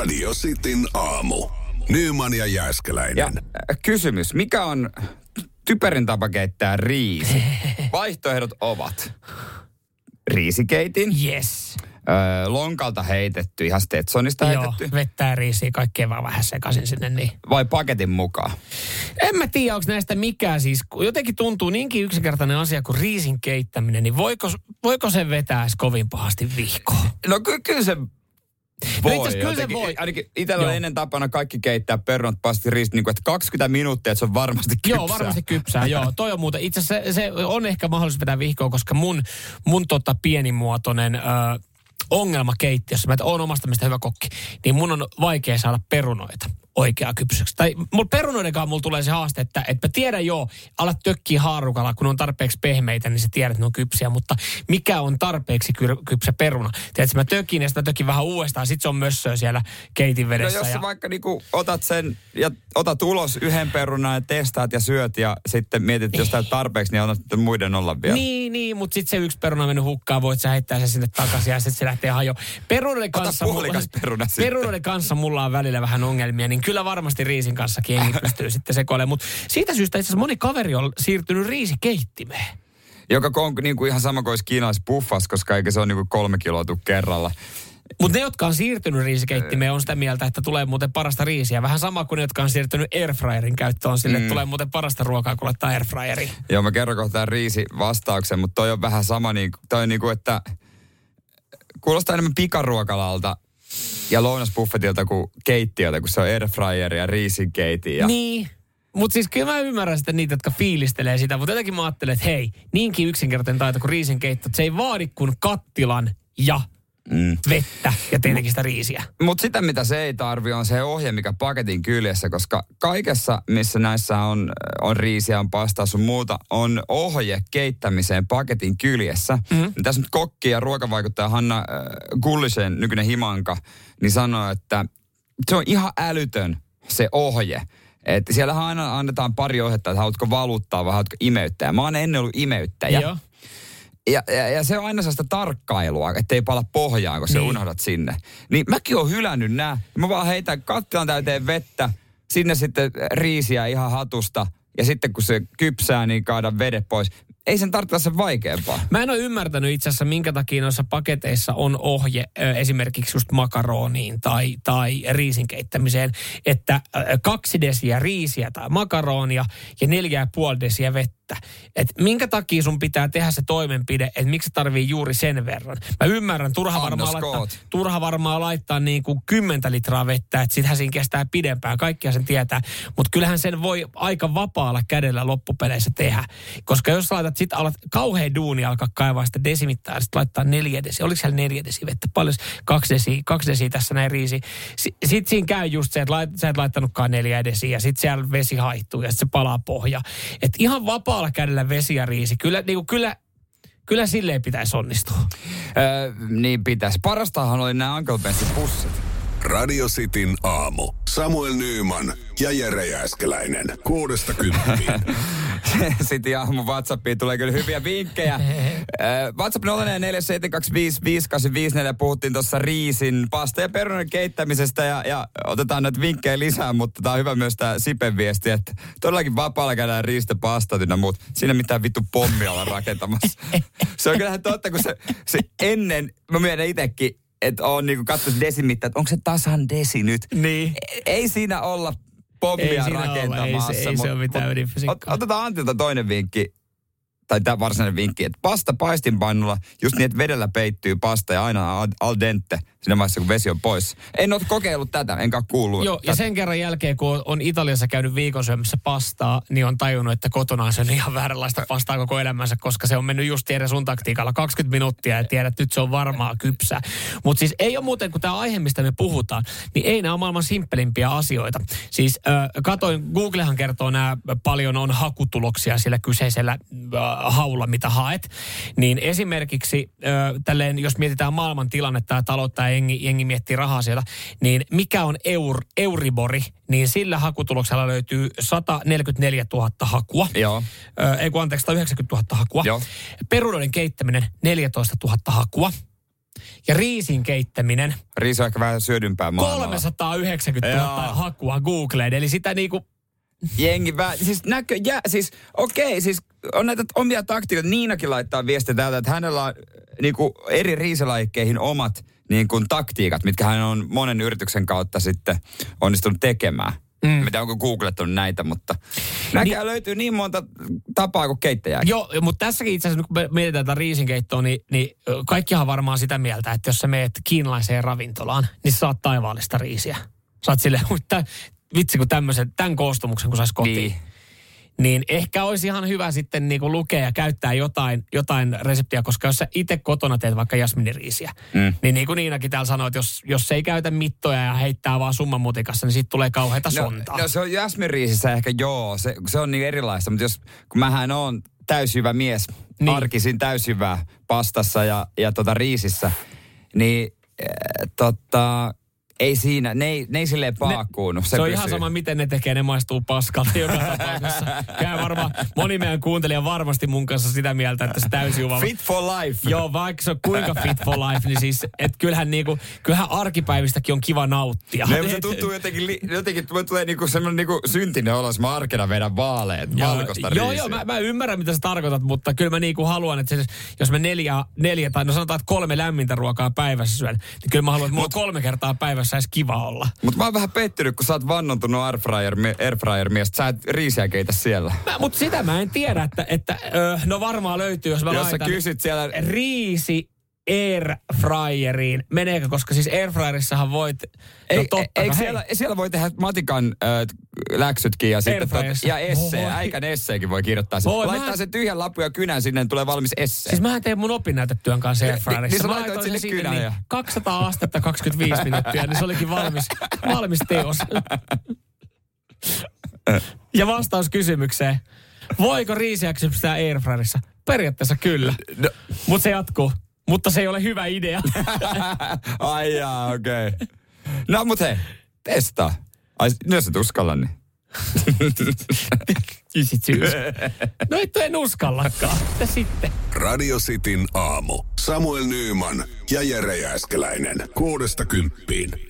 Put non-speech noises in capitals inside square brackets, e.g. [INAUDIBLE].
Radio Cityn aamu. Nyman ja Jääskeläinen. Ja äh, kysymys, mikä on typerin tapa keittää riisi? [LAUGHS] Vaihtoehdot ovat riisikeitin, Yes. öö, lonkalta heitetty, ihan Stetsonista Joo, heitetty, vettä ja riisiä, kaikkea vaan vähän sekaisin sinne. Niin. vai paketin mukaan? En mä tiedä, onko näistä mikään siis, kun jotenkin tuntuu niinkin yksinkertainen asia kuin riisin keittäminen, niin voiko, voiko se vetää edes kovin pahasti vihkoon? No ky- kyllä se voi. No kyllä se voi. Ainakin itsellä on ennen tapana kaikki keittää perunat pasti riisi, niin kuin, että 20 minuuttia, että se on varmasti kypsää. Joo, varmasti kypsää. Joo, toi on muuten. Itse asiassa se, se on ehkä mahdollisuus vetää vihkoon, koska mun, mun tota pienimuotoinen ö, ongelma keittiössä, mä oon omasta mielestä hyvä kokki, niin mun on vaikea saada perunoita oikeaa kypsyksi. Tai mulla perunoidenkaan mulla tulee se haaste, että, että mä tiedän joo, alat tökkiä haarukalla, kun ne on tarpeeksi pehmeitä, niin sä tiedät, että ne on kypsiä, mutta mikä on tarpeeksi kyr- kypsä peruna? Tiedätkö, mä tökin ja sitten mä tökin vähän uudestaan, sit se on mössöä siellä keitin No vedessä. jos ja... vaikka niinku otat sen ja otat ulos yhden perunan ja testaat ja syöt ja sitten mietit, että jos tää tarpeeksi, niin annat sitten muiden olla vielä. Niin, niin, mutta sitten se yksi peruna on mennyt hukkaan, voit sä heittää se sinne takaisin ja sitten se lähtee hajo. Perunoiden kanssa, puolikas peruna perunoiden kanssa mulla on välillä vähän ongelmia, niin kyllä varmasti riisin kanssa jengi [LAUGHS] pystyy sitten sekoilemaan. Mutta siitä syystä itse asiassa moni kaveri on siirtynyt riisikeittimeen. Joka on niinku ihan sama kuin olisi kiinalais buffas, koska eikä se ole niinku kolme kiloa kerralla. Mutta ne, jotka on siirtynyt riisikeittimeen, on sitä mieltä, että tulee muuten parasta riisiä. Vähän sama kuin ne, jotka on siirtynyt airfryerin käyttöön, sille mm. tulee muuten parasta ruokaa, kun laittaa airfryeriin. Joo, mä kerron kohta riisi vastauksen, mutta toi on vähän sama, niin, toi on niinku, että kuulostaa enemmän pikaruokalalta ja lounasbuffetilta kuin keittiöltä, kun se on airfryeri ja riisinkeiti. Ja... Niin. Mutta siis kyllä mä ymmärrän sitten niitä, jotka fiilistelee sitä, mutta jotenkin mä ajattelen, että hei, niinkin yksinkertainen taito kuin riisinkeitto, että se ei vaadi kuin kattilan ja Mm. vettä ja tietenkin sitä riisiä. Mutta sitä, mitä se ei tarvi, on se ohje, mikä paketin kyljessä, koska kaikessa, missä näissä on, on riisiä, on pastaa sun muuta, on ohje keittämiseen paketin kyljessä. Mm-hmm. Tässä nyt kokki ja ruokavaikuttaja Hanna äh, Gullisen, nykyinen himanka, niin sanoo, että se on ihan älytön se ohje. Että siellähän aina annetaan pari ohjetta, että haluatko valuttaa vai haluatko imeyttää. Mä oon ennen ollut imeyttäjä. Joo. Ja, ja, ja se on aina sellaista tarkkailua, ettei pala pohjaan, kun niin. Sä unohdat sinne. Niin mäkin oon hylännyt nää. Mä vaan heitän kattilan täyteen vettä, sinne sitten riisiä ihan hatusta. Ja sitten kun se kypsää, niin kaadan vedet pois. Ei sen tarvitse sen vaikeampaa. Mä en ole ymmärtänyt itse asiassa, minkä takia noissa paketeissa on ohje esimerkiksi just makaroniin tai, tai riisin keittämiseen, että kaksi desiä riisiä tai makaronia ja neljä ja puoli desiä vettä. Et minkä takia sun pitää tehdä se toimenpide, että miksi tarvii juuri sen verran. Mä ymmärrän, turha varmaan laittaa, turha varmaan laittaa niin kuin 10 litraa vettä, että sittenhän siinä kestää pidempään, kaikkia sen tietää. Mutta kyllähän sen voi aika vapaalla kädellä loppupeleissä tehdä. Koska jos laitat, sit alat kauhean duuni alkaa kaivaa sitä desimittaa, ja sit laittaa neljä desi. Oliko siellä neljä desi vettä? Paljon kaksi desi, kaksi desi tässä näin riisi. Si, sit siinä käy just se, että lait, sä et laittanutkaan neljä desiä, ja sit siellä vesi haihtuu, ja sit se palaa pohja. Et ihan vapaalla kädellä vesi ja riisi. Kyllä, niin kuin, kyllä, kyllä silleen pitäisi onnistua. Öö, niin pitäisi. Parastahan oli nämä Uncle Bensin pussit. Radio Cityn aamu. Samuel Nyyman ja Jere Jääskeläinen. Kuudesta kymppiin. [LAUGHS] [LAUGHS] Sitten aamu WhatsAppiin tulee kyllä hyviä vinkkejä. [LAUGHS] WhatsApp 0447255854 puhuttiin tuossa riisin, pasta ja perunan keittämisestä ja, ja otetaan näitä vinkkejä lisää, mutta tämä on hyvä myös tämä Sipen viesti, että todellakin vapaalla käydään riistä pastat ynnä muut. Siinä mitään vittu pommia olla rakentamassa. se on kyllähän totta, kun se, se ennen, mä myönnän itsekin, että on niinku katsonut desimittä, että onko se tasan desi nyt. Niin. Ei siinä olla pommia Ei rakentamassa. ei se- ei se mut- ole mitään ydinfysiikkaa. ot- Otetaan Antilta toinen vinkki, tai tämä varsinainen vinkki, että pasta paistinpannulla just niin, että vedellä peittyy pasta ja aina al dente siinä vaiheessa, kun vesi on pois. En ole kokeillut tätä, enkä kuullut. Joo, ja tätä. sen kerran jälkeen, kun on Italiassa käynyt viikon syömässä pastaa, niin on tajunnut, että kotona on syönyt ihan vääränlaista pastaa koko elämänsä, koska se on mennyt just tiedä sun taktiikalla 20 minuuttia ja tiedät, että nyt se on varmaa kypsää. Mutta siis ei ole muuten, kun tämä aihe, mistä me puhutaan, niin ei nämä ole maailman simppelimpiä asioita. Siis äh, katoin, Googlehan kertoo nämä paljon on hakutuloksia sillä kyseisellä äh, haulla, mitä haet. Niin esimerkiksi äh, tälleen, jos mietitään maailman tilannetta ja taloutta ja jengi, jengi miettii rahaa siellä, niin mikä on eur, Euribori, niin sillä hakutuloksella löytyy 144 000 hakua. Joo. Ö, ei kun anteeksi, 190 000 hakua. Joo. Perunoiden keittäminen 14 000 hakua. Ja riisin keittäminen. Riisi on ehkä vähän syödympää maailmalla. 390 000 Joo. hakua Googleen. Eli sitä niinku, Jengi vä... Siis näkö... Jä, siis okei, okay, siis on näitä omia taktiikoita. Niinakin laittaa viestiä täältä, että hänellä on niinku, eri riisilajikeihin omat niin kuin, taktiikat, mitkä hän on monen yrityksen kautta sitten onnistunut tekemään. Mm. Mitä onko googlettanut näitä, mutta näkää niin, löytyy niin monta tapaa kuin keittäjää. Joo, mutta tässäkin itse asiassa, kun me mietitään tätä riisinkeittoa, niin, niin kaikkihan varmaan sitä mieltä, että jos sä meet kiinalaiseen ravintolaan, niin sä saat taivaallista riisiä. Saat silleen, mutta vitsi kun tämmöisen, tämän koostumuksen kun saisi kotiin. Niin. Niin. niin ehkä olisi ihan hyvä sitten niinku lukea ja käyttää jotain, jotain reseptiä, koska jos sä itse kotona teet vaikka jasminiriisiä, mm. niin niin kuin Niinakin täällä sanoi, että jos, jos se ei käytä mittoja ja heittää vaan summan mutikassa, niin siitä tulee kauheita sontaa. No, no se on jasmiriisissä ehkä joo, se, se on niin erilaista, mutta jos, kun mähän on täysjyvä mies, Niin. niin. arkisin täysjyvää pastassa ja, ja tota riisissä, niin äh, tota, ei siinä, ne ei, ne ei silleen paakkuunut. Se, se on pysyy. ihan sama, miten ne tekee, ne maistuu paskalta joka [LAUGHS] tapauksessa. Käy varmaan, moni meidän kuuntelija varmasti mun kanssa sitä mieltä, että se täysin juva. Fit for life. Joo, vaikka se on kuinka fit for life, niin siis, että kyllähän, niinku, kyllähän arkipäivistäkin on kiva nauttia. Ne, se tuntuu jotenkin, li- jotenkin tulee- niinku semmoinen niinku syntinen olo, jos mä arkena vedän vaaleet, Joo, valkoista joo, riisiä. joo mä, mä, ymmärrän, mitä sä tarkoitat, mutta kyllä mä niinku haluan, että se, jos mä neljä, neljä tai no sanotaan, että kolme lämmintä ruokaa päivässä syön, niin kyllä mä haluan, että mulla on kolme kertaa päivässä edes kiva olla. Mutta mä oon vähän pettynyt, kun sä oot vannontunut airfryer, airfryer mies, sä et riisiä keitä siellä. Mutta sitä mä en tiedä, että, että ö, no varmaan löytyy, jos mä Jos laitan kysyt siellä riisi airfryeriin. Meneekö, koska siis airfryerissahan voit, Ei, no totta, eikö no hei. siellä, siellä voi tehdä matikan äh, läksytkin ja sitten tot, ja essee, Voi. äikän esseekin voi kirjoittaa. Voi, Laittaa mä- sen tyhjän lapun ja kynän sinne, niin tulee valmis essee. Siis mähän tein mun opinnäytetyön kanssa Niin, airfryerissa. niin sä Mä laitoin sinne sinne kynän niin ja- 200 astetta 25 minuuttia, niin se olikin valmis, valmis teos. Ja vastaus kysymykseen. Voiko riisiä kypsää airfryerissa? Periaatteessa kyllä. No. Mutta se jatkuu. Mutta se ei ole hyvä idea. [LAUGHS] Ai jaa, okei. Okay. No mut hei, testaa. Ai, jos et uskalla, niin. [LAUGHS] Syys. No et en uskallakaan. Mitä sitten? Radio Cityn aamu. Samuel Nyyman ja Jere Jääskeläinen. Kuudesta kymppiin.